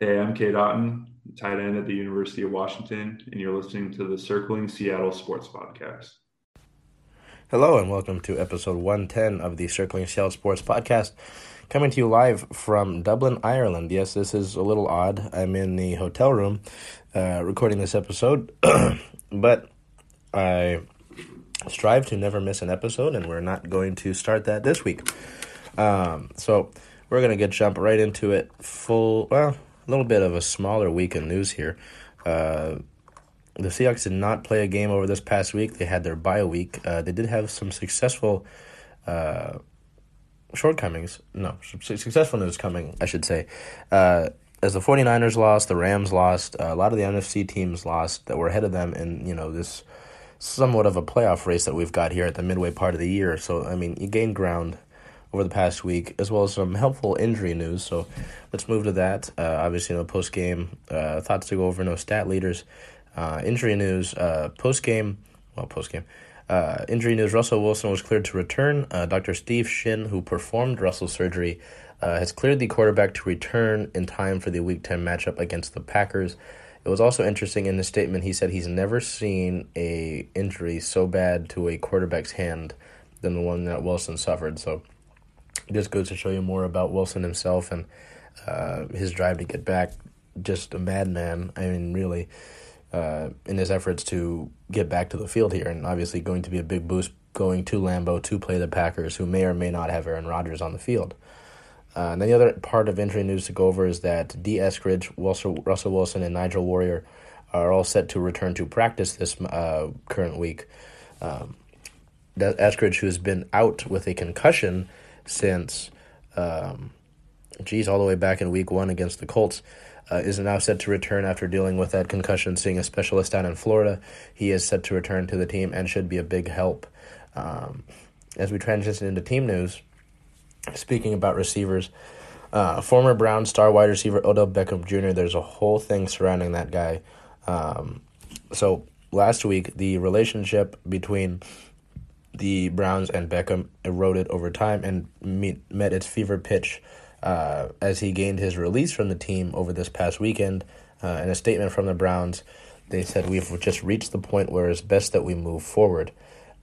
Hey, I'm Cade Otton, tight end at the University of Washington, and you're listening to the Circling Seattle Sports Podcast. Hello, and welcome to episode 110 of the Circling Seattle Sports Podcast, coming to you live from Dublin, Ireland. Yes, this is a little odd. I'm in the hotel room uh, recording this episode, but I strive to never miss an episode, and we're not going to start that this week. Um, so we're going to get jump right into it. Full, well, a little bit of a smaller week in news here. Uh, the Seahawks did not play a game over this past week. They had their bye week. Uh, they did have some successful uh, shortcomings. No, successful news coming, I should say. Uh, as the 49ers lost, the Rams lost, a lot of the NFC teams lost that were ahead of them in, you know, this somewhat of a playoff race that we've got here at the midway part of the year. So, I mean, you gained ground over the past week, as well as some helpful injury news. So let's move to that. Uh, obviously, no post game uh, thoughts to go over, no stat leaders. Uh, injury news, uh, post game, well, post game. Uh, injury news Russell Wilson was cleared to return. Uh, Dr. Steve Shin, who performed Russell's surgery, has cleared the quarterback to return in time for the Week 10 matchup against the Packers. It was also interesting in his statement, he said he's never seen a injury so bad to a quarterback's hand than the one that Wilson suffered. So just goes to show you more about Wilson himself and uh, his drive to get back. Just a madman. I mean, really, uh, in his efforts to get back to the field here, and obviously going to be a big boost going to Lambeau to play the Packers, who may or may not have Aaron Rodgers on the field. Uh, and then the other part of injury news to go over is that Dee Eskridge, Russell, Russell Wilson, and Nigel Warrior are all set to return to practice this uh, current week. Um, Eskridge, who's been out with a concussion, since, um, geez, all the way back in week one against the Colts. Uh, is now set to return after dealing with that concussion, seeing a specialist down in Florida. He is set to return to the team and should be a big help. Um, as we transition into team news, speaking about receivers, uh, former Brown star wide receiver Odell Beckham Jr., there's a whole thing surrounding that guy. Um, so last week, the relationship between the Browns and Beckham eroded over time and meet, met its fever pitch uh, as he gained his release from the team over this past weekend. Uh, in a statement from the Browns, they said, We've just reached the point where it's best that we move forward.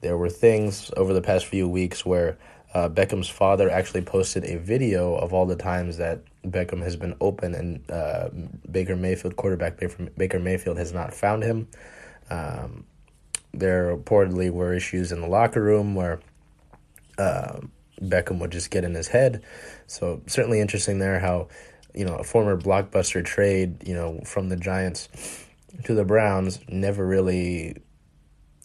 There were things over the past few weeks where uh, Beckham's father actually posted a video of all the times that Beckham has been open and uh, Baker Mayfield, quarterback Baker Mayfield, has not found him. Um, there reportedly were issues in the locker room where uh, Beckham would just get in his head. So certainly interesting there how you know a former blockbuster trade you know from the Giants to the Browns never really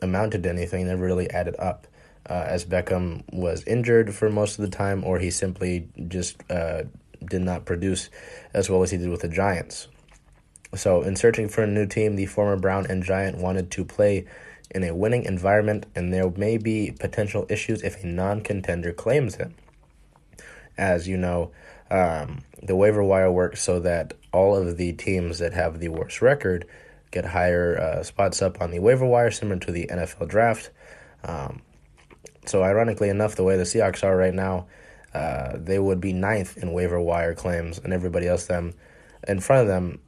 amounted to anything, never really added up. Uh, as Beckham was injured for most of the time, or he simply just uh, did not produce as well as he did with the Giants. So, in searching for a new team, the former Brown and Giant wanted to play in a winning environment, and there may be potential issues if a non contender claims him. As you know, um, the waiver wire works so that all of the teams that have the worst record get higher uh, spots up on the waiver wire, similar to the NFL draft. Um, so, ironically enough, the way the Seahawks are right now, uh, they would be ninth in waiver wire claims, and everybody else them in front of them,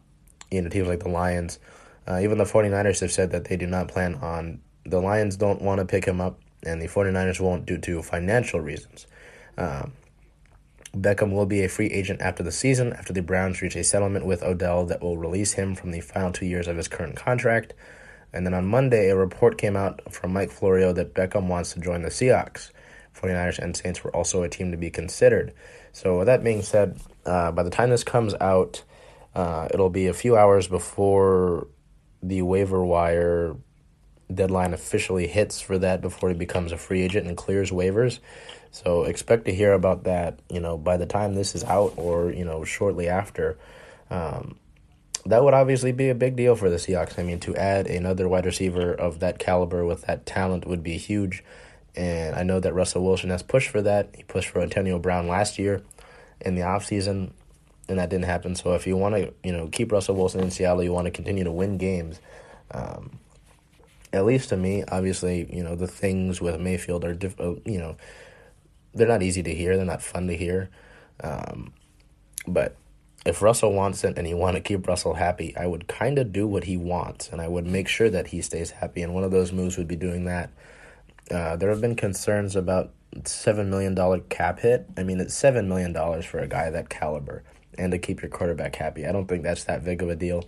you know, teams like the Lions uh, even the 49ers have said that they do not plan on, the Lions don't want to pick him up, and the 49ers won't due to financial reasons. Um, Beckham will be a free agent after the season, after the Browns reach a settlement with Odell that will release him from the final two years of his current contract. And then on Monday, a report came out from Mike Florio that Beckham wants to join the Seahawks. 49ers and Saints were also a team to be considered. So, with that being said, uh, by the time this comes out, uh, it'll be a few hours before the waiver wire deadline officially hits for that before he becomes a free agent and clears waivers. So expect to hear about that, you know, by the time this is out or, you know, shortly after. Um, that would obviously be a big deal for the Seahawks. I mean, to add another wide receiver of that caliber with that talent would be huge. And I know that Russell Wilson has pushed for that. He pushed for Antonio Brown last year in the offseason and that didn't happen. So if you want to, you know, keep Russell Wilson in Seattle, you want to continue to win games. Um, at least to me, obviously, you know, the things with Mayfield are, diff- uh, you know, they're not easy to hear. They're not fun to hear. Um, but if Russell wants it and you want to keep Russell happy, I would kind of do what he wants and I would make sure that he stays happy. And one of those moves would be doing that. Uh, there have been concerns about $7 million cap hit. I mean, it's $7 million for a guy that caliber and to keep your quarterback happy. I don't think that's that big of a deal.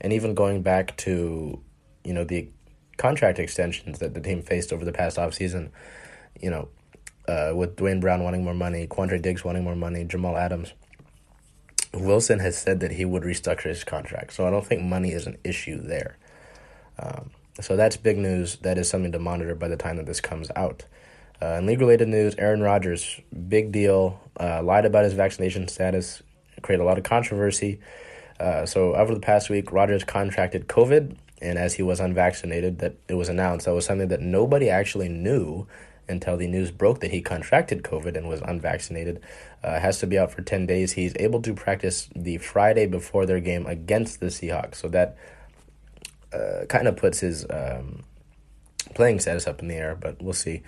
And even going back to, you know, the contract extensions that the team faced over the past offseason, you know, uh, with Duane Brown wanting more money, Quandre Diggs wanting more money, Jamal Adams. Wilson has said that he would restructure his contract, so I don't think money is an issue there. Um, so that's big news. That is something to monitor by the time that this comes out. Uh, in league related news, Aaron Rodgers, big deal, uh, lied about his vaccination status, created a lot of controversy. Uh, so over the past week, Rodgers contracted COVID, and as he was unvaccinated, that it was announced that was something that nobody actually knew until the news broke that he contracted COVID and was unvaccinated. Uh, has to be out for 10 days. He's able to practice the Friday before their game against the Seahawks. So that uh, kind of puts his um, playing status up in the air, but we'll see.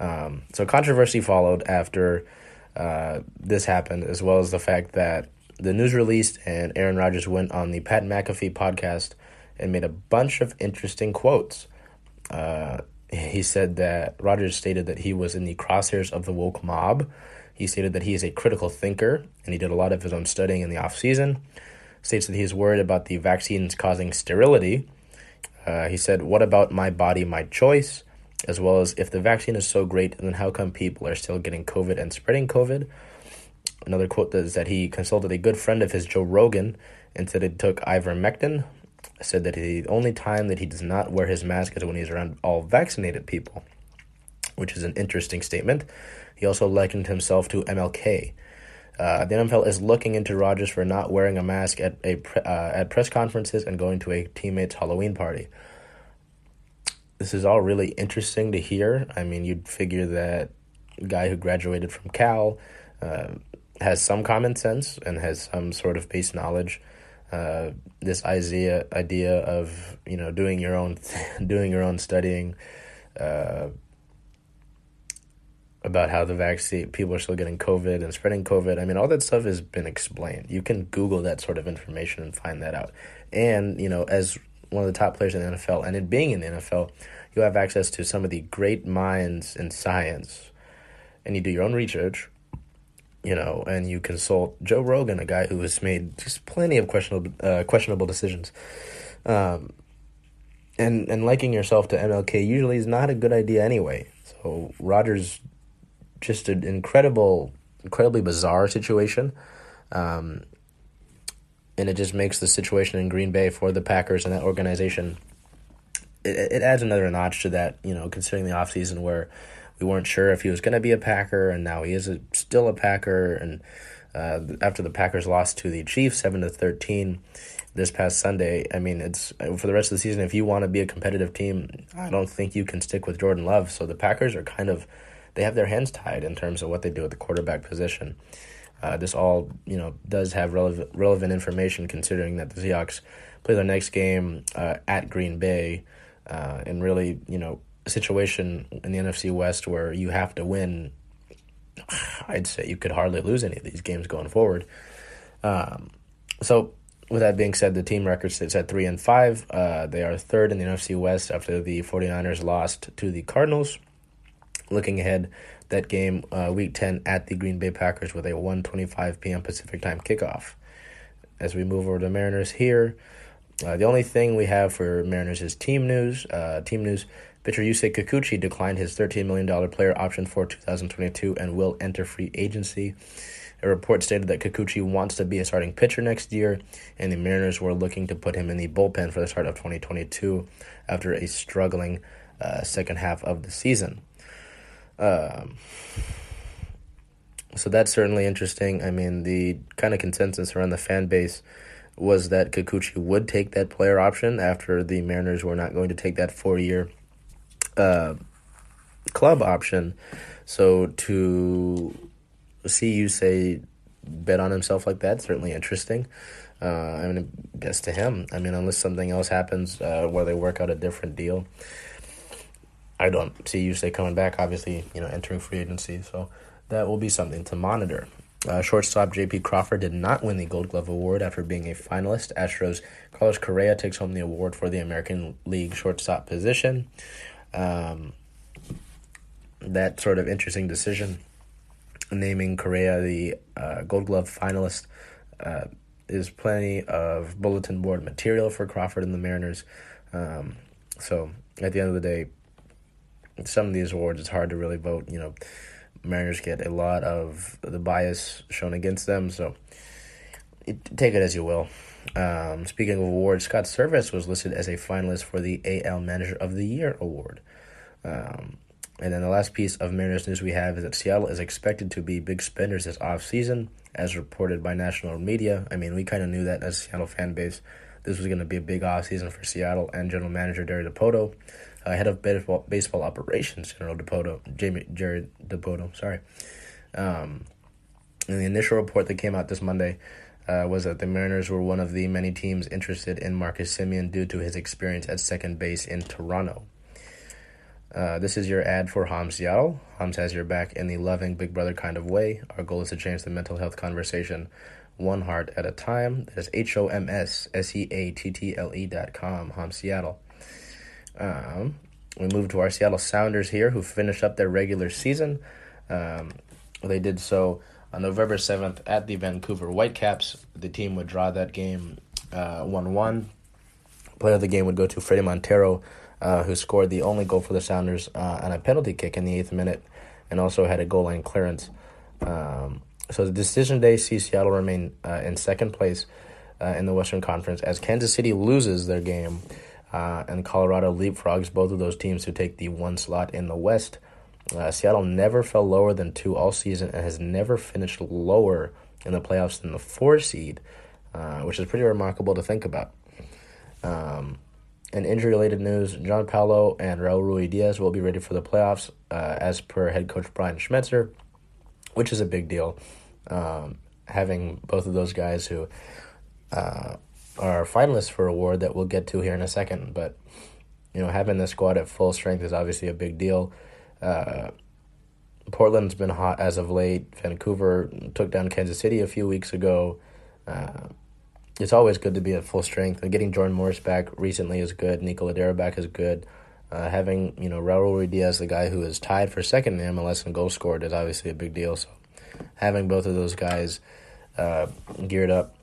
Um, so controversy followed after uh, this happened, as well as the fact that the news released and Aaron Rodgers went on the Pat McAfee podcast and made a bunch of interesting quotes. Uh, he said that Rodgers stated that he was in the crosshairs of the woke mob. He stated that he is a critical thinker and he did a lot of his own studying in the off season. States that he is worried about the vaccines causing sterility. Uh, he said, "What about my body, my choice?" As well as, if the vaccine is so great, then how come people are still getting COVID and spreading COVID? Another quote is that he consulted a good friend of his, Joe Rogan, and said it took ivermectin. Said that the only time that he does not wear his mask is when he's around all vaccinated people, which is an interesting statement. He also likened himself to MLK. Uh, the NFL is looking into Rodgers for not wearing a mask at a pre- uh, at press conferences and going to a teammate's Halloween party. This is all really interesting to hear. I mean, you'd figure that guy who graduated from Cal, uh, has some common sense and has some sort of base knowledge. Uh, this idea idea of you know doing your own doing your own studying uh, about how the vaccine people are still getting COVID and spreading COVID. I mean, all that stuff has been explained. You can Google that sort of information and find that out. And you know, as one of the top players in the NFL, and it being in the NFL, you have access to some of the great minds in science, and you do your own research you know, and you consult Joe Rogan, a guy who has made just plenty of questionable uh, questionable decisions. Um, and and liking yourself to MLK usually is not a good idea anyway. So Rodgers, just an incredible, incredibly bizarre situation, um, and it just makes the situation in Green Bay for the Packers and that organization. It, it adds another notch to that, you know, considering the offseason where we weren't sure if he was going to be a Packer, and now he is a, still a Packer. And uh, after the Packers lost to the Chiefs seven to thirteen this past Sunday, I mean, it's for the rest of the season. If you want to be a competitive team, I don't think you can stick with Jordan Love. So the Packers are kind of they have their hands tied in terms of what they do at the quarterback position. Uh, this all you know does have relevant relevant information considering that the Seahawks play their next game uh, at Green Bay, uh, and really you know situation in the NFC West where you have to win, I'd say you could hardly lose any of these games going forward. Um, so, with that being said, the team record sits at 3 and 5. Uh, they are third in the NFC West after the 49ers lost to the Cardinals. Looking ahead, that game, uh, week 10 at the Green Bay Packers with a 1.25 p.m. Pacific time kickoff. As we move over to Mariners here, uh, the only thing we have for Mariners is team news. Uh, team news Pitcher Yusei Kikuchi declined his $13 million player option for 2022 and will enter free agency. A report stated that Kikuchi wants to be a starting pitcher next year, and the Mariners were looking to put him in the bullpen for the start of 2022 after a struggling uh, second half of the season. Um, so that's certainly interesting. I mean, the kind of consensus around the fan base was that Kikuchi would take that player option after the Mariners were not going to take that four year uh, club option. So to see Yusei bet on himself like that certainly interesting. Uh, I mean, best to him. I mean, unless something else happens uh, where they work out a different deal, I don't see Yusei coming back. Obviously, you know, entering free agency, so that will be something to monitor. Uh, shortstop J.P. Crawford did not win the Gold Glove Award after being a finalist. Astros Carlos Correa takes home the award for the American League shortstop position. Um, that sort of interesting decision, naming Correa the uh, Gold Glove finalist, uh, is plenty of bulletin board material for Crawford and the Mariners. Um, so at the end of the day, some of these awards it's hard to really vote. You know, Mariners get a lot of the bias shown against them, so it, take it as you will. Um, speaking of awards, Scott Servais was listed as a finalist for the AL Manager of the Year award. Um, and then the last piece of Mariners news we have is that Seattle is expected to be big spenders this offseason, as reported by national media. I mean, we kind of knew that as Seattle fan base. This was going to be a big offseason for Seattle and general manager Jerry Dipoto, uh, head of baseball, baseball operations, General Dipoto, Jamie Jerry Dipoto, sorry. Um, and the initial report that came out this Monday uh, was that the Mariners were one of the many teams interested in Marcus Semien due to his experience at second base in Toronto. Uh, this is your ad for Homs Seattle. Homs has your back in the loving Big Brother kind of way. Our goal is to change the mental health conversation one heart at a time. That is H O M S S E A T T L E dot com, Homs Seattle. Um, we move to our Seattle Sounders here, who finished up their regular season. Um, they did so on November 7th at the Vancouver Whitecaps. The team would draw that game uh, 1 1. Player of the game would go to Fredy Montero, uh, who scored the only goal for the Sounders uh, on a penalty kick in the eighth minute and also had a goal line clearance. Um, so the decision day sees Seattle remain uh, in second place uh, in the Western Conference as Kansas City loses their game uh, and Colorado leapfrogs both of those teams to take the one slot in the West. Seattle never fell lower than two all season and has never finished lower in the playoffs than the four seed, which is pretty remarkable to think about. Um, in injury related news, João Paulo and Raul Ruidiaz will be ready for the playoffs, uh, as per head coach Brian Schmetzer, which is a big deal. Um, having both of those guys who uh, are finalists for a award that we'll get to here in a second, but you know having the squad at full strength is obviously a big deal. Uh, Portland's been hot as of late. Vancouver took down Kansas City a few weeks ago. Uh, it's always good to be at full strength. getting Jordan Morris back recently is good. Nico Lodeiro back is good. Uh, having you know Raul Diaz, the guy who is tied for second in MLS in goals scored, is obviously a big deal. So having both of those guys uh, geared up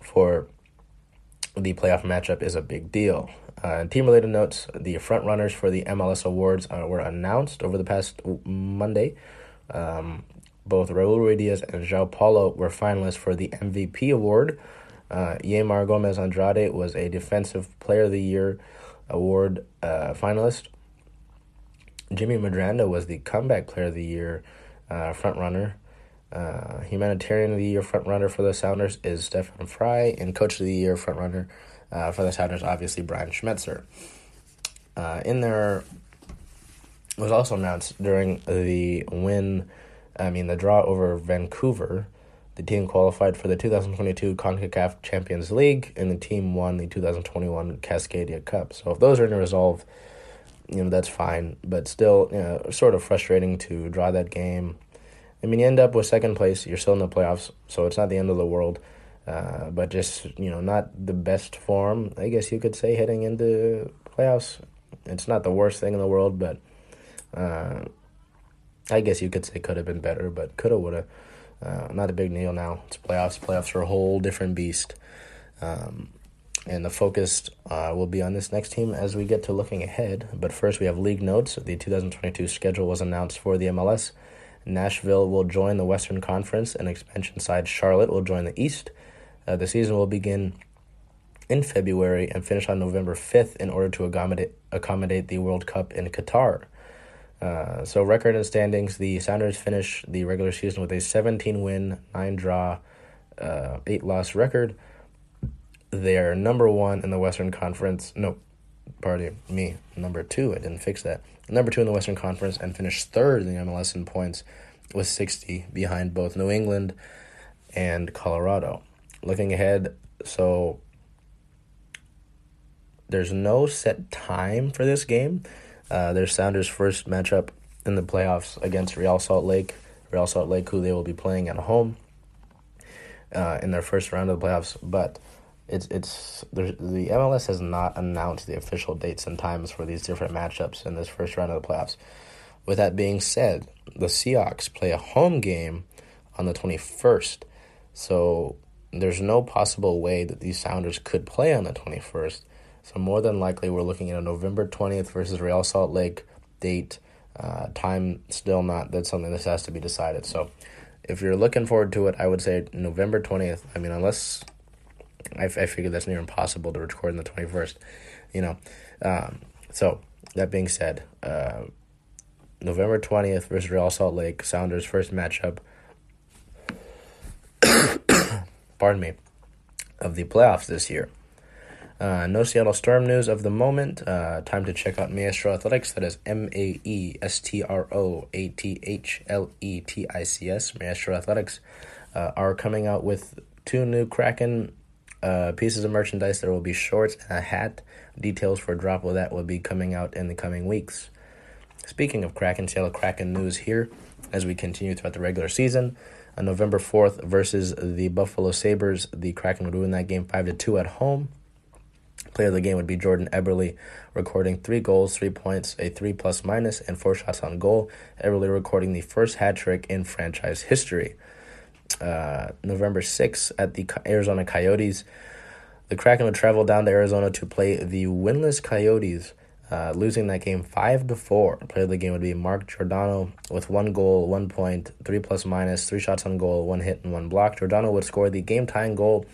for the playoff matchup is a big deal. Uh, team related notes the front runners for the MLS awards uh, were announced over the past Monday. Um, both Raul Ruidiaz and João Paulo were finalists for the MVP award. Uh, Yeimar Gomez Andrade was a Defensive Player of the Year award uh, finalist. Jimmy Medranda was the Comeback Player of the Year uh, front runner. Uh, Humanitarian of the Year front runner for the Sounders is Stefan Frei, and Coach of the Year front runner uh, for the Sounders, obviously Brian Schmetzer. Uh, in there was also announced during the win, I mean the draw over Vancouver. The team qualified for the 2022 CONCACAF Champions League, and the team won the 2021 Cascadia Cup. So if those are in resolve, you know that's fine. But still, you know, sort of frustrating to draw that game. I mean, you end up with second place. You're still in the playoffs, so it's not the end of the world. Uh, but just you know, not the best form, I guess you could say, heading into playoffs. It's not the worst thing in the world, but uh, I guess you could say could have been better, but coulda, woulda. Uh, not a big deal now. It's playoffs. Playoffs are a whole different beast. Um, and the focus uh, will be on this next team as we get to looking ahead. But first, we have league notes. The 2022 schedule was announced for the MLS. Nashville will join the Western Conference, and expansion side Charlotte will join the East. Uh, the season will begin in February and finish on November 5th in order to accommodate, accommodate the World Cup in Qatar. Uh, so, record and standings the Sounders finish the regular season with a 17 win, 9 draw, uh, 8 loss record. They're number one in the Western Conference. No, pardon me, number two. I didn't fix that. Number two in the Western Conference and finished third in the MLS in points with 60 behind both New England and Colorado looking ahead, so there's no set time for this game. Uh, there's Sounders' first matchup in the playoffs against Real Salt Lake. Real Salt Lake, who they will be playing at home. uh, in their first round of the playoffs, but it's it's the MLS has not announced the official dates and times for these different matchups in this first round of the playoffs. With that being said, the Seahawks play a home game on the 21st. So there's no possible way that these Sounders could play on the 21st. So more than likely, we're looking at a November 20th versus Real Salt Lake date. Uh, time still not. That's something that has to be decided. So if you're looking forward to it, I would say November 20th. I mean, unless I, I figure that's near impossible to record on the 21st, you know. Um, so that being said, uh, November 20th versus Real Salt Lake, Sounders' first matchup. pardon me, of the playoffs this year. Uh, no Seattle Storm news of the moment. Uh, time to check out Maestro Athletics. That is M A E S T R O A T H L E T I C S. Maestro Athletics uh, are coming out with two new Kraken uh, pieces of merchandise. There will be shorts and a hat. Details for a drop of that will be coming out in the coming weeks. Speaking of Kraken, Seattle Kraken news here as we continue throughout the regular season. On November 4th versus the Buffalo Sabres, the Kraken would win that game 5 to 2 at home. Player of the game would be Jordan Eberle, recording three goals, three points, a three plus minus, and four shots on goal. Eberle recording the first hat trick in franchise history. Uh, November 6th at the Arizona Coyotes, the Kraken would travel down to Arizona to play the winless Coyotes uh, losing that game five to four. Player of the game would be Mark Giordano with one goal, one point, three plus minus, three shots on goal, one hit and one block. Giordano would score the game tying goal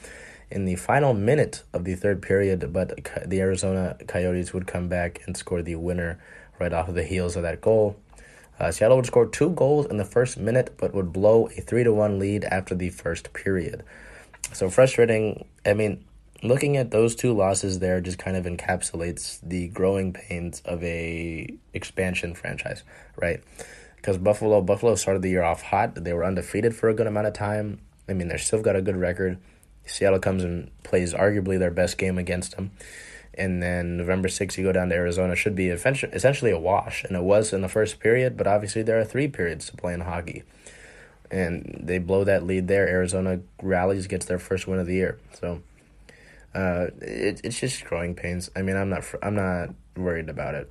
in the final minute of the third period, but the Arizona Coyotes would come back and score the winner right off of the heels of that goal. Uh, Seattle would score two goals in the first minute, but would blow a three to one lead after the first period. So frustrating. I mean, looking at those two losses there just kind of encapsulates the growing pains of a expansion franchise, right? Because Buffalo Buffalo started the year off hot. They were undefeated for a good amount of time. I mean, they've still got a good record. Seattle comes and plays arguably their best game against them. And then November 6th, you go down to Arizona. Should be essentially a wash. And it was in the first period, but obviously there are three periods to play in hockey. And they blow that lead there. Arizona rallies, gets their first win of the year. So uh, it, it's just growing pains. I mean, I'm not I'm not worried about it.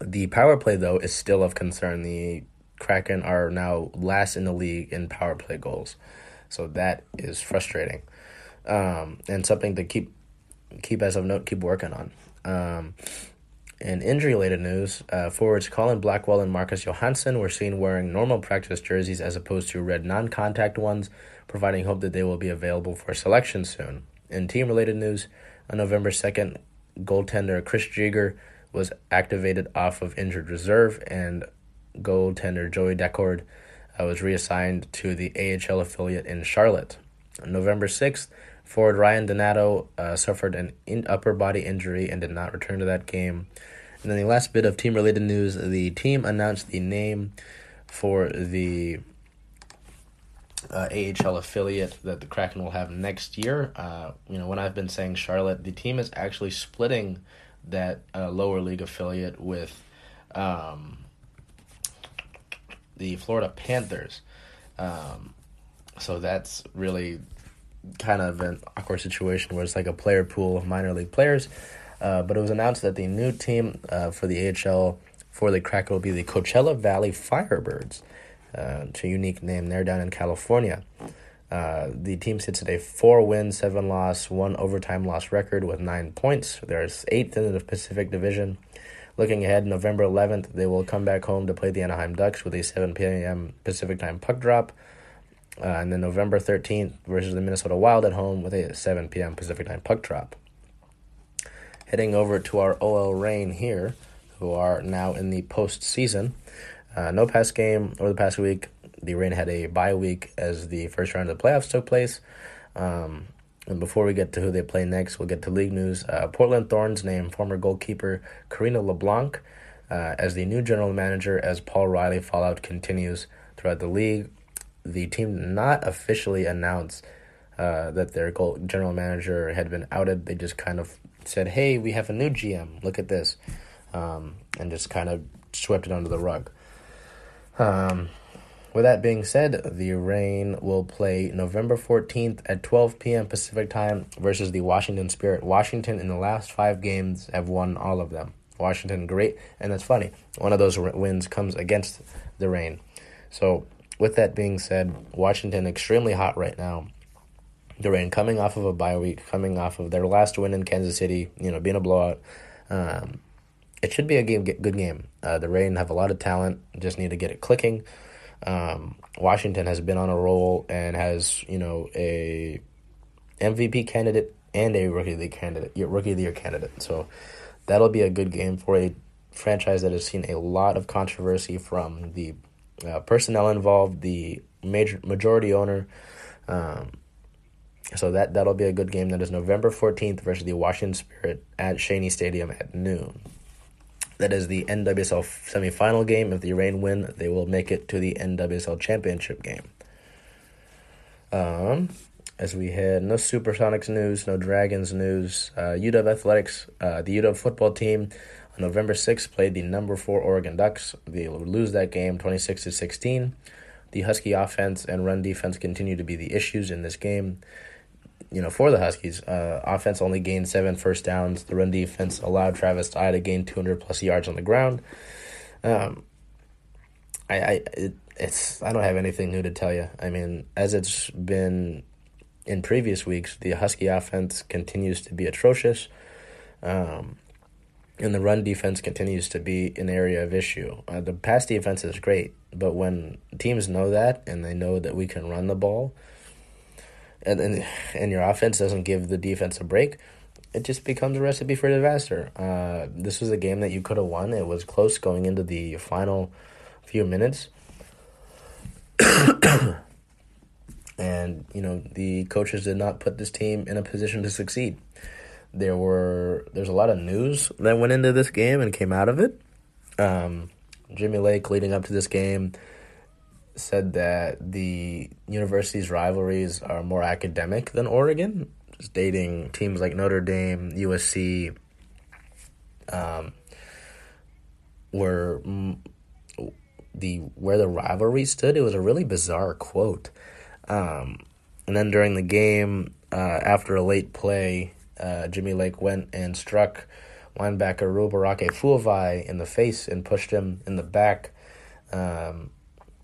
The power play though is still of concern. The Kraken are now last in the league in power play goals, so that is frustrating, um, and something to keep keep as of note, keep working on. Um, in injury related news, uh, forwards Colin Blackwell and Marcus Johansson were seen wearing normal practice jerseys as opposed to red non contact ones, providing hope that they will be available for selection soon. In team related news, on November 2nd, goaltender Chris Driedger was activated off of injured reserve, and goaltender Joey Daccord uh, was reassigned to the AHL affiliate in Charlotte. On November 6th, forward Ryan Donato uh, suffered an in- upper body injury and did not return to that game. And then the last bit of team related news the team announced the name for the uh, AHL affiliate that the Kraken will have next year. Uh, you know, when I've been saying Charlotte, the team is actually splitting that uh, lower league affiliate with um, the Florida Panthers. Um, so that's really kind of an awkward situation where it's like a player pool of minor league players. Uh, but it was announced that the new team uh, for the AHL for the Kraken will be the Coachella Valley Firebirds. Uh, it's a unique name there down in California. Uh, the team sits at a four win, seven loss, one overtime loss record with nine points. There's eighth in the Pacific Division. Looking ahead, November 11th, they will come back home to play the Anaheim Ducks with a 7 p.m. Pacific time puck drop. Uh, and then November 13th versus the Minnesota Wild at home with a 7 p.m. Pacific time puck drop. Heading over to our OL Reign here, who are now in the postseason. Uh, no past game over the past week. The Reign had a bye week as the first round of the playoffs took place. Um, and before we get to who they play next, we'll get to league news. Uh, Portland Thorns named former goalkeeper Karina LeBlanc uh, as the new general manager as Paul Riley fallout continues throughout the league. The team not officially announced uh, that their general manager had been outed. They just kind of said, hey, we have a new GM. Look at this. Um, and just kind of swept it under the rug. Um, with that being said, the Reign will play November 14th at 12 p.m. Pacific time versus the Washington Spirit. Washington, in the last five games, have won all of them. Washington, great. And that's funny. One of those wins comes against the Reign. So, with that being said, Washington extremely hot right now. The Reign coming off of a bye week, coming off of their last win in Kansas City, you know, being a blowout. Um, it should be a game, good game. Uh, the Reign have a lot of talent, just need to get it clicking. Um, Washington has been on a roll and has you know a MVP candidate and a rookie of the candidate, rookie of the year candidate. So that'll be a good game for a franchise that has seen a lot of controversy from the uh, personnel involved, the major majority owner. Um, so that that'll be a good game. That is November fourteenth versus the Washington Spirit at Cheney Stadium at noon. That is the NWSL semifinal game. If the Reign win, they will make it to the NWSL championship game. Um, as we had no Supersonics news, no Dragons news. Uh, UW Athletics, uh, the UW football team, on November 6th played the number four Oregon Ducks. They lose that game 26 to 16. The Husky offense and run defense continue to be the issues in this game you know, for the Huskies, uh, offense only gained seven first downs. The run defense allowed Travis Dye to gain 200 plus yards on the ground. Um, I, I, it, it's, I don't have anything new to tell you. I mean, as it's been in previous weeks, the Husky offense continues to be atrocious. Um, and the run defense continues to be an area of issue. Uh, the pass defense is great, but when teams know that and they know that we can run the ball, and and, and your offense doesn't give the defense a break, it just becomes a recipe for disaster. Uh, this was a game that you could have won. It was close going into the final few minutes. and, you know, the coaches did not put this team in a position to succeed. There were there's a lot of news that went into this game and came out of it. Um, Jimmy Lake leading up to this game said that the university's rivalries are more academic than Oregon, stating teams like Notre Dame, USC, um, were the where the rivalry stood. It was a really bizarre quote. Um, and then during the game, uh, after a late play, uh, Jimmy Lake went and struck linebacker Ruperake Fuavai in the face and pushed him in the back. Um,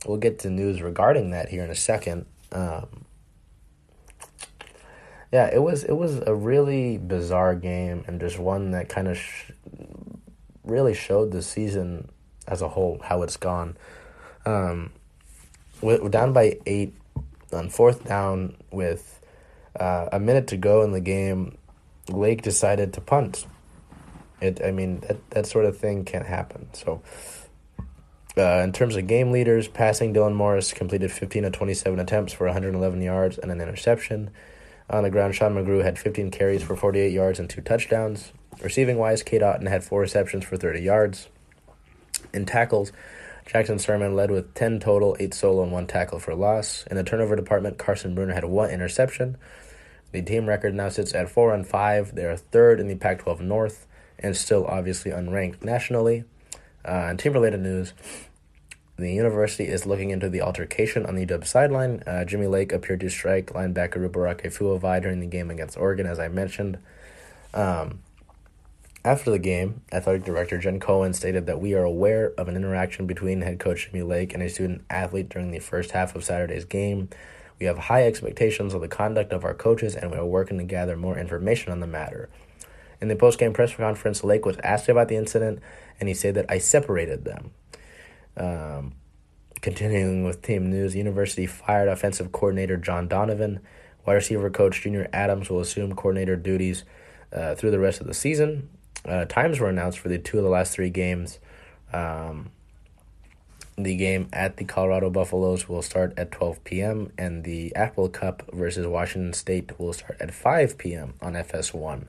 we'll get to news regarding that here in a second. Um, yeah, it was it was a really bizarre game and just one that kind of sh- really showed the season as a whole how it's gone. Um, we're down by eight on fourth down with uh, a minute to go in the game. Lake decided to punt. It, I mean, that that sort of thing can't happen. So uh, in terms of game leaders, passing, Dylan Morris completed 15 of 27 attempts for 111 yards and an interception. On the ground, Sean McGrew had 15 carries for 48 yards and two touchdowns. Receiving wise, Cade Otton had four receptions for 30 yards. In tackles, Jackson Sirmon led with 10 total, 8 solo, and 1 tackle for loss. In the turnover department, Carson Bruener had one interception. The team record now sits at 4 and 5. They are third in the Pac 12 North and still obviously unranked nationally. Uh, team related news, the university is looking into the altercation on the UW sideline. Uh, Jimmy Lake appeared to strike linebacker Ruperake Fuavai during the game against Oregon, as I mentioned. Um, after the game, athletic director Jen Cohen stated that we are aware of an interaction between head coach Jimmy Lake and a student athlete during the first half of Saturday's game. We have high expectations of the conduct of our coaches, and we are working to gather more information on the matter. In the post-game press conference, Lake was asked about the incident, and he said that I separated them. Um, continuing with team news, University fired offensive coordinator John Donovan. Wide receiver coach Junior Adams will assume coordinator duties uh, through the rest of the season. Uh, times were announced for the two of the last three games. Um, the game at the Colorado Buffaloes will start at 12 p.m., and the Apple Cup versus Washington State will start at 5 p.m. on FS1.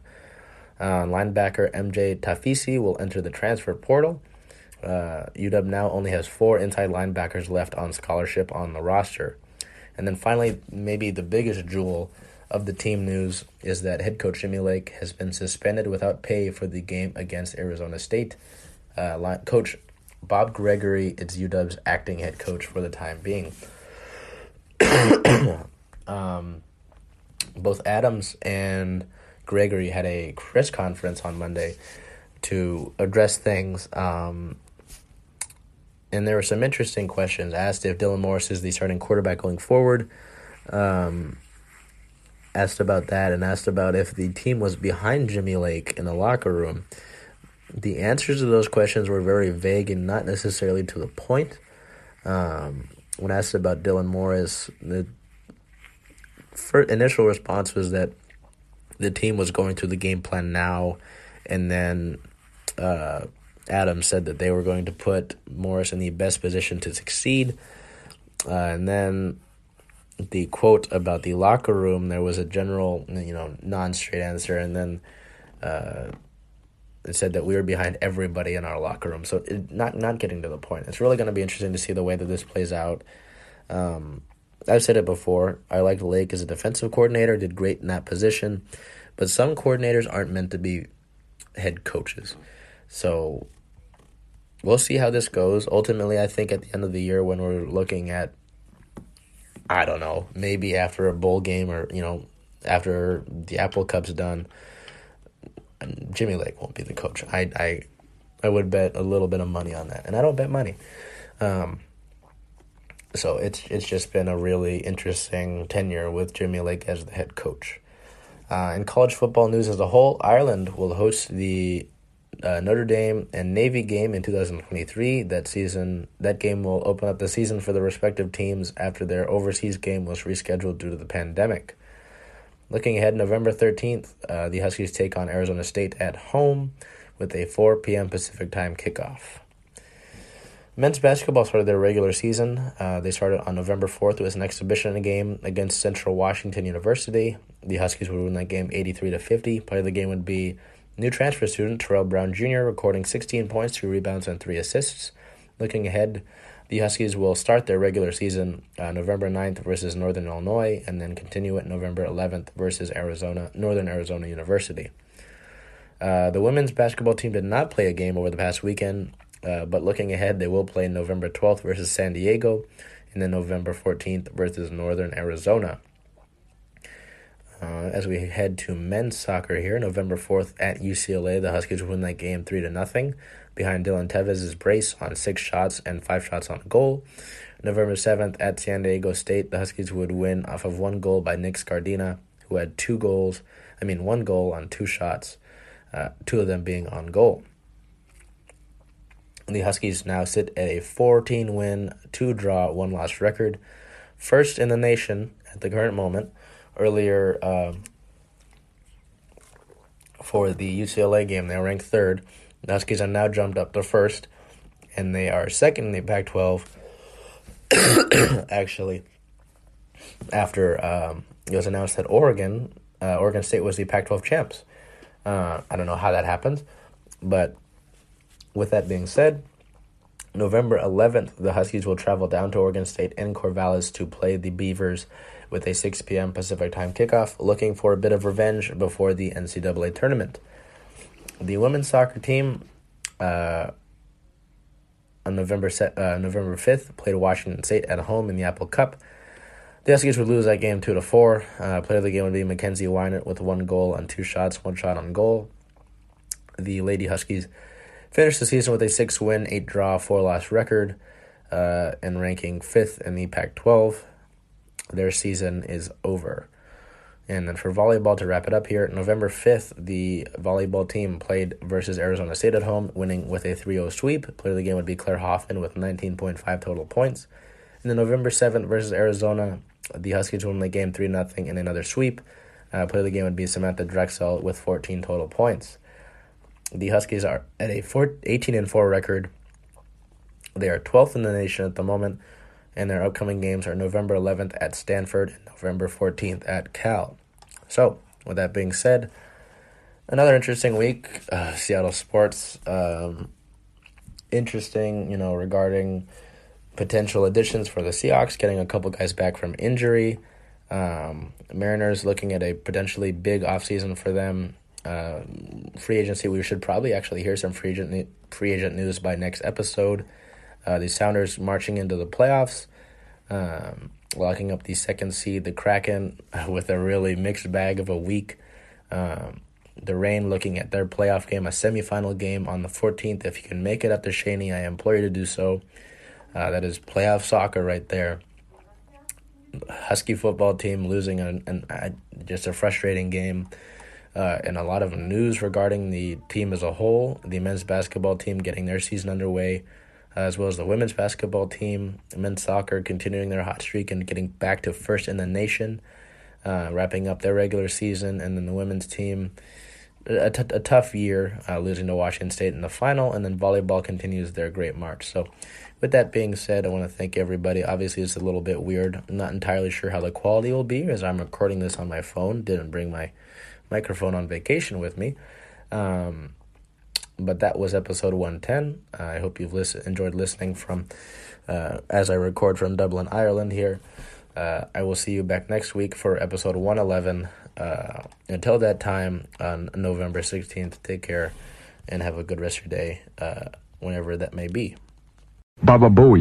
Uh, linebacker MJ Tafisi will enter the transfer portal. Uh, UW now only has four inside linebackers left on scholarship on the roster. And then finally, maybe the biggest jewel of the team news is that head coach Jimmy Lake has been suspended without pay for the game against Arizona State. Uh, coach Bob Gregory is UW's acting head coach for the time being. um, both Adams and Gregory had a press conference on Monday to address things. Um, and there were some interesting questions asked if Dylan Morris is the starting quarterback going forward. Um, asked about that and asked about if the team was behind Jimmy Lake in the locker room. The answers to those questions were very vague and not necessarily to the point. Um, when asked about Dylan Morris, the initial response was that the team was going through the game plan now, and then uh, Adam said that they were going to put Morris in the best position to succeed. Uh, and then the quote about the locker room, there was a general, you know, non-straight answer, and then uh, it said that we were behind everybody in our locker room. So it, not not getting to the point. It's really going to be interesting to see the way that this plays out. Um, I've said it before. I liked Lake as a defensive coordinator; did great in that position. But some coordinators aren't meant to be head coaches. So we'll see how this goes. Ultimately, I think at the end of the year, when we're looking at, I don't know, maybe after a bowl game or, you know, after the Apple Cup's done, Jimmy Lake won't be the coach. I, I, I would bet a little bit of money on that. And I don't bet money. Um, so it's it's just been a really interesting tenure with Jimmy Lake as the head coach. Uh, in college football news as a whole, Ireland will host the uh, Notre Dame and Navy game in 2023. That season, that game will open up the season for the respective teams after their overseas game was rescheduled due to the pandemic. Looking ahead, November 13th, uh, the Huskies take on Arizona State at home with a 4 p.m. Pacific time kickoff. Men's basketball started their regular season. Uh, they started on November 4th with an exhibition game against Central Washington University. The Huskies would win that game 83 to 50. Part of the game would be New transfer student Terrell Brown Jr. recording 16 points, 2 rebounds, and 3 assists. Looking ahead, the Huskies will start their regular season uh, November 9th versus Northern Illinois and then continue it November 11th versus Arizona Northern Arizona University. Uh, the women's basketball team did not play a game over the past weekend, uh, but looking ahead, they will play November 12th versus San Diego and then November 14th versus Northern Arizona. Uh, as we head to men's soccer here, November 4th at UCLA, the Huskies win that game 3 to nothing behind Dylan Teves' brace on six shots and five shots on goal. November 7th at San Diego State, the Huskies would win off of one goal by Nick Scardina, who had two goals, I mean, one goal on two shots, uh, two of them being on goal. The Huskies now sit at a 14 win, 2 draw, 1 loss record, first in the nation at the current moment earlier um, for the UCLA game. They were ranked third. The Huskies are now jumped up to first, and they are second in the Pac 12. Actually, after um, it was announced that Oregon, uh, Oregon State was the Pac 12 champs. Uh, I don't know how that happens, but with that being said, November 11th, the Huskies will travel down to Oregon State in Corvallis to play the Beavers with a 6 p.m. Pacific time kickoff, looking for a bit of revenge before the NCAA tournament. The women's soccer team uh, on November uh, November 5th played Washington State at home in the Apple Cup. The Huskies would lose that game 2 to 4. Uh, player of the game would be Mackenzie Wynant with one goal on two shots, one shot on goal. The Lady Huskies finished the season with a 6 win, 8 draw, 4 loss record uh, and ranking 5th in the Pac 12 their season is over. And then for volleyball, to wrap it up here, November 5th, the volleyball team played versus Arizona State at home, winning with a 3 0 sweep. Player of the game would be Claire Hoffman with 19.5 total points. And then November 7th versus Arizona, the Huskies won the game 3 0 in another sweep. Uh, player of the game would be Samantha Drechsel with 14 total points. The Huskies are at a 4, 18 and 4 record. They are 12th in the nation at the moment and their upcoming games are November 11th at Stanford and November 14th at Cal. So, with that being said, another interesting week, uh, Seattle sports. Um, interesting, you know, regarding potential additions for the Seahawks, getting a couple guys back from injury. Um, Mariners looking at a potentially big offseason for them Um, free agency, we should probably actually hear some free agent free agent news by next episode. Uh, the Sounders marching into the playoffs, um, locking up the second seed, the Kraken, with a really mixed bag of a week. Um, the Reign looking at their playoff game, a semifinal game on the 14th. If you can make it up to Cheney, I implore you to do so. Uh, that is playoff soccer right there. Husky football team losing an, an just a frustrating game. Uh, and a lot of news regarding the team as a whole. The men's basketball team getting their season underway, as well as the women's basketball team, men's soccer continuing their hot streak and getting back to first in the nation, uh, wrapping up their regular season, and then the women's team. A, t- a tough year, uh, losing to Washington State in the final, and then volleyball continues their great march. So, with that being said, I want to thank everybody. Obviously, it's a little bit weird. I'm not entirely sure how the quality will be as I'm recording this on my phone. Didn't bring my microphone on vacation with me. Um, but that was episode 110. Uh, I hope you've listen, enjoyed listening from uh, as I record from Dublin, Ireland here. Uh, I will see you back next week for episode 111. Uh, until that time, on November 16th, take care and have a good rest of your day, uh, whenever that may be. Baba Booey.